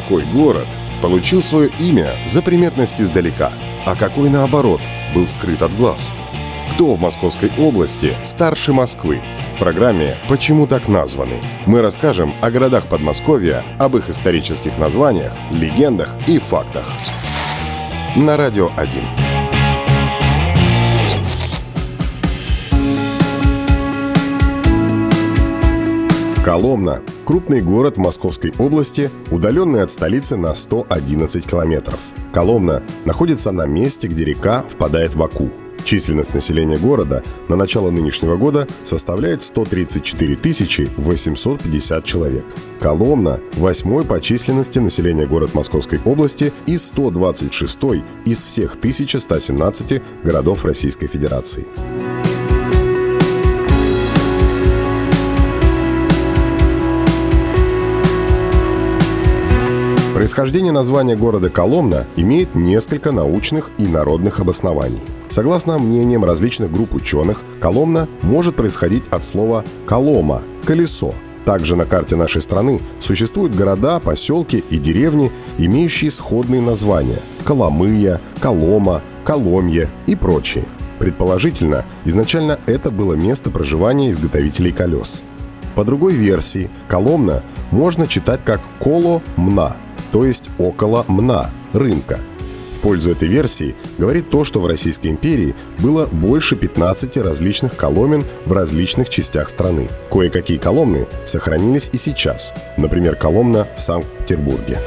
Какой город получил свое имя за приметность издалека, а какой, наоборот, был скрыт от глаз? Кто в Московской области старше Москвы? В программе «Почему так названы?» мы расскажем о городах Подмосковья, об их исторических названиях, легендах и фактах. На Радио 1. Коломна – крупный город в Московской области, удаленный от столицы на 111 километров. Коломна находится на месте, где река впадает в Аку. Численность населения города на начало нынешнего года составляет 134 850 человек. Коломна – восьмой по численности населения город Московской области и 126 из всех 1117 городов Российской Федерации. Происхождение названия города Коломна имеет несколько научных и народных обоснований. Согласно мнениям различных групп ученых, Коломна может происходить от слова «колома» – «колесо». Также на карте нашей страны существуют города, поселки и деревни, имеющие сходные названия – Коломыя, Колома, Коломье и прочие. Предположительно, изначально это было место проживания изготовителей колес. По другой версии, Коломна можно читать как «коло-мна», то есть около МНА, рынка. В пользу этой версии говорит то, что в Российской империи было больше 15 различных коломен в различных частях страны. Кое-какие коломны сохранились и сейчас, например, коломна в Санкт-Петербурге.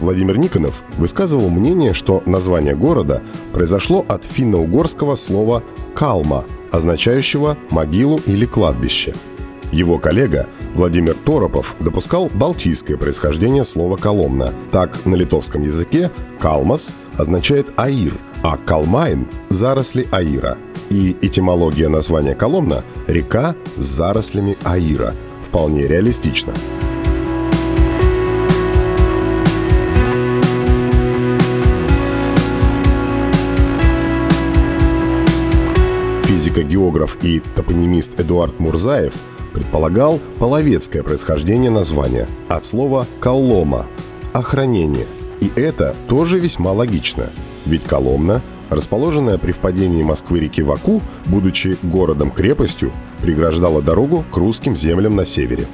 Владимир Никонов высказывал мнение, что название города произошло от финно-угорского слова «калма», означающего «могилу» или «кладбище». Его коллега Владимир Торопов допускал балтийское происхождение слова «коломна». Так, на литовском языке «калмас» означает «аир», а «калмайн» – заросли аира. И этимология названия Коломна – река с зарослями аира. Вполне реалистично. Физико-географ и топонимист Эдуард Мурзаев предполагал половецкое происхождение названия от слова «колома» – «охранение». И это тоже весьма логично, ведь Коломна, расположенная при впадении Москвы-реки в Аку, будучи городом-крепостью, преграждала дорогу к русским землям на севере.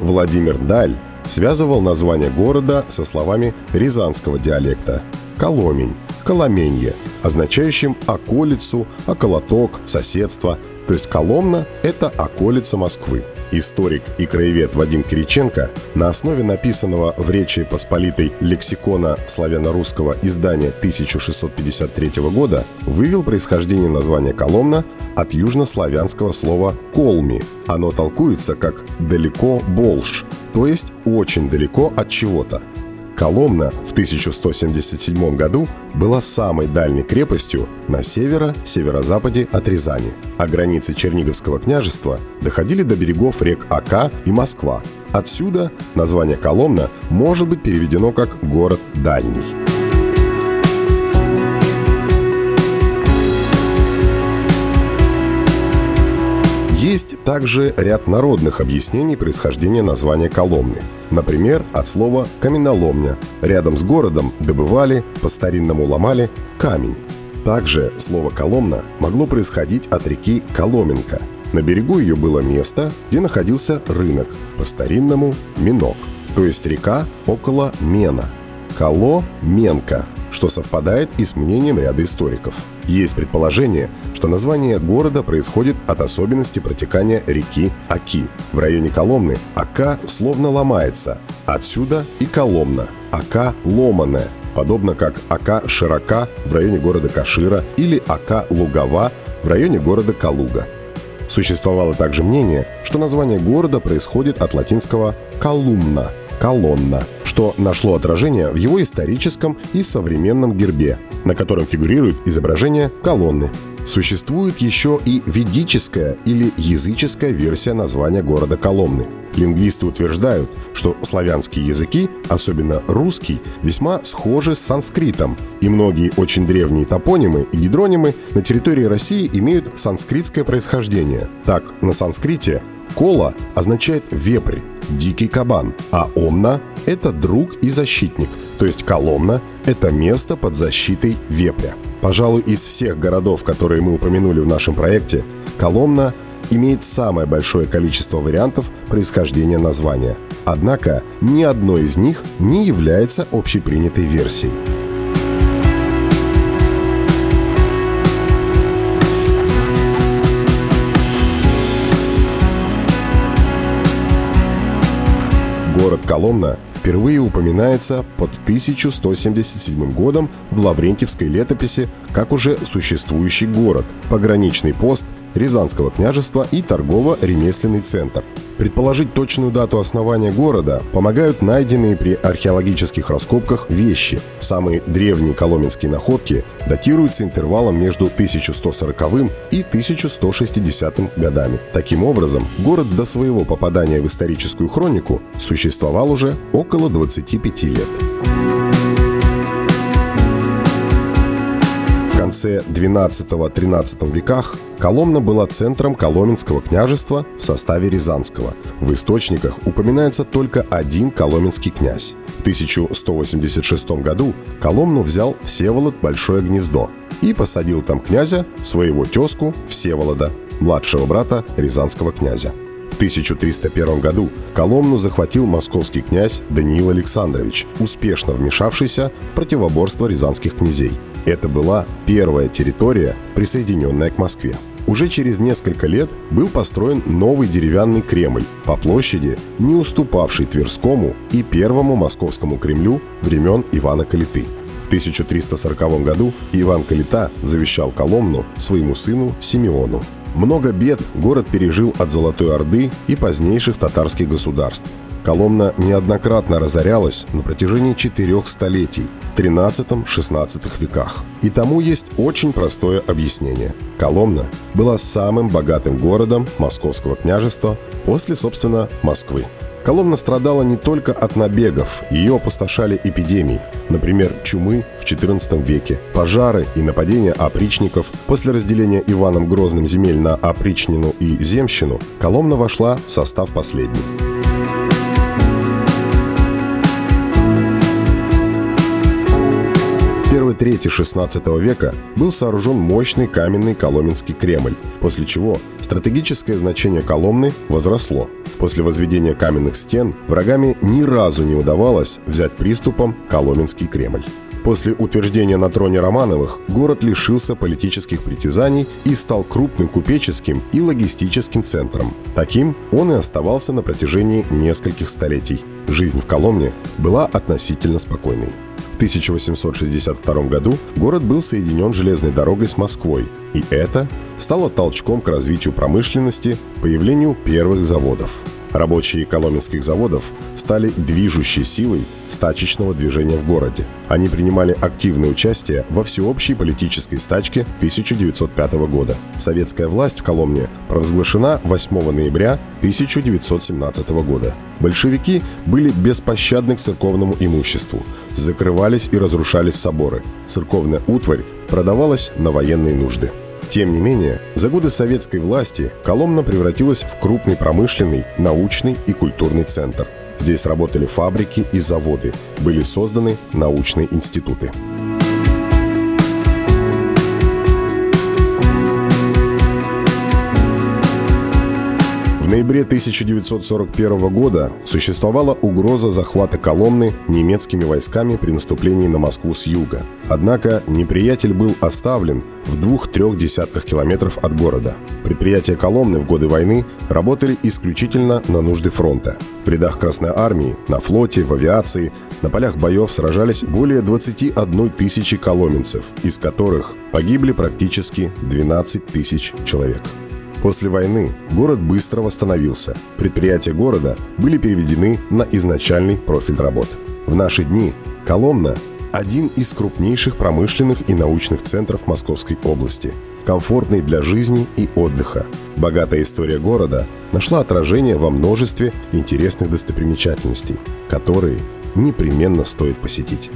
Владимир Даль связывал название города со словами рязанского диалекта «коломень», «коломенье», означающим околицу, околоток, соседство. То есть Коломна – это околица Москвы. Историк и краевед Вадим Кириченко на основе написанного в Речи Посполитой лексикона славяно-русского издания 1653 года вывел происхождение названия Коломна от южнославянского слова «колми». Оно толкуется как «далеко Болш», то есть очень далеко от чего-то – Коломна в 1177 году была самой дальней крепостью на северо-северо-западе от Рязани, а границы Черниговского княжества доходили до берегов рек Ака и Москва. Отсюда название Коломна может быть переведено как «город дальний». Также ряд народных объяснений происхождения названия Коломны. Например, от слова «каменоломня». Рядом с городом добывали, по-старинному ломали, камень. Также слово «коломна» могло происходить от реки Коломенка. На берегу ее было место, где находился рынок, по-старинному «минок», то есть река около Мена. Коло – Менка, что совпадает и с мнением ряда историков. Есть предположение, что название города происходит от особенности протекания реки Аки. В районе Коломны Ака словно ломается. Отсюда и Коломна. Ака ломаная, подобно как Ака широка в районе города Кашира или Ака лугова в районе города Калуга. Существовало также мнение, что название города происходит от латинского «колумна» – «колонна», что нашло отражение в его историческом и современном гербе, на котором фигурирует изображение колонны. Существует еще и ведическая или языческая версия названия города Коломны. Лингвисты утверждают, что славянские языки, особенно русский, весьма схожи с санскритом, и многие очень древние топонимы и гидронимы на территории России имеют санскритское происхождение. Так, на санскрите «кола» означает «вепрь», «дикий кабан», а «омна» — это «друг и защитник», то есть «коломна» — это место под защитой вепря. Пожалуй, из всех городов, которые мы упомянули в нашем проекте, Коломна имеет самое большое количество вариантов происхождения названия. Однако ни одно из них не является общепринятой версией. Город Коломна впервые упоминается под 1177 годом в Лаврентьевской летописи как уже существующий город, пограничный пост Рязанского княжества и торгово-ремесленный центр – Предположить точную дату основания города помогают найденные при археологических раскопках вещи. Самые древние коломенские находки датируются интервалом между 1140 и 1160 годами. Таким образом, город до своего попадания в историческую хронику существовал уже около 25 лет. конце XII-XIII веках Коломна была центром Коломенского княжества в составе Рязанского. В источниках упоминается только один коломенский князь. В 1186 году Коломну взял Всеволод Большое Гнездо и посадил там князя, своего тезку Всеволода, младшего брата Рязанского князя. В 1301 году Коломну захватил московский князь Даниил Александрович, успешно вмешавшийся в противоборство рязанских князей – это была первая территория, присоединенная к Москве. Уже через несколько лет был построен новый деревянный Кремль, по площади не уступавший Тверскому и первому московскому Кремлю времен Ивана Калиты. В 1340 году Иван Калита завещал Коломну своему сыну Симеону. Много бед город пережил от Золотой Орды и позднейших татарских государств. Коломна неоднократно разорялась на протяжении четырех столетий в 13-16 веках. И тому есть очень простое объяснение. Коломна была самым богатым городом Московского княжества после, собственно, Москвы. Коломна страдала не только от набегов, ее опустошали эпидемии, например, чумы в XIV веке, пожары и нападения опричников. После разделения Иваном Грозным земель на опричнину и земщину, Коломна вошла в состав последней. Трети XVI века был сооружен мощный каменный Коломенский Кремль, после чего стратегическое значение Коломны возросло. После возведения каменных стен врагами ни разу не удавалось взять приступом Коломенский Кремль. После утверждения на троне Романовых город лишился политических притязаний и стал крупным купеческим и логистическим центром. Таким он и оставался на протяжении нескольких столетий. Жизнь в Коломне была относительно спокойной. 1862 году город был соединен железной дорогой с Москвой, и это стало толчком к развитию промышленности, появлению первых заводов. Рабочие коломенских заводов стали движущей силой стачечного движения в городе. Они принимали активное участие во всеобщей политической стачке 1905 года. Советская власть в Коломне провозглашена 8 ноября 1917 года. Большевики были беспощадны к церковному имуществу. Закрывались и разрушались соборы. Церковная утварь продавалась на военные нужды. Тем не менее, за годы советской власти Коломна превратилась в крупный промышленный, научный и культурный центр. Здесь работали фабрики и заводы, были созданы научные институты. Ноябре 1941 года существовала угроза захвата Коломны немецкими войсками при наступлении на Москву с юга. Однако неприятель был оставлен в двух-трех десятках километров от города. Предприятия Коломны в годы войны работали исключительно на нужды фронта. В рядах Красной Армии, на флоте, в авиации, на полях боев сражались более 21 тысячи коломенцев, из которых погибли практически 12 тысяч человек. После войны город быстро восстановился. Предприятия города были переведены на изначальный профиль работ. В наши дни Коломна – один из крупнейших промышленных и научных центров Московской области. комфортный для жизни и отдыха. Богатая история города нашла отражение во множестве интересных достопримечательностей, которые непременно стоит посетить.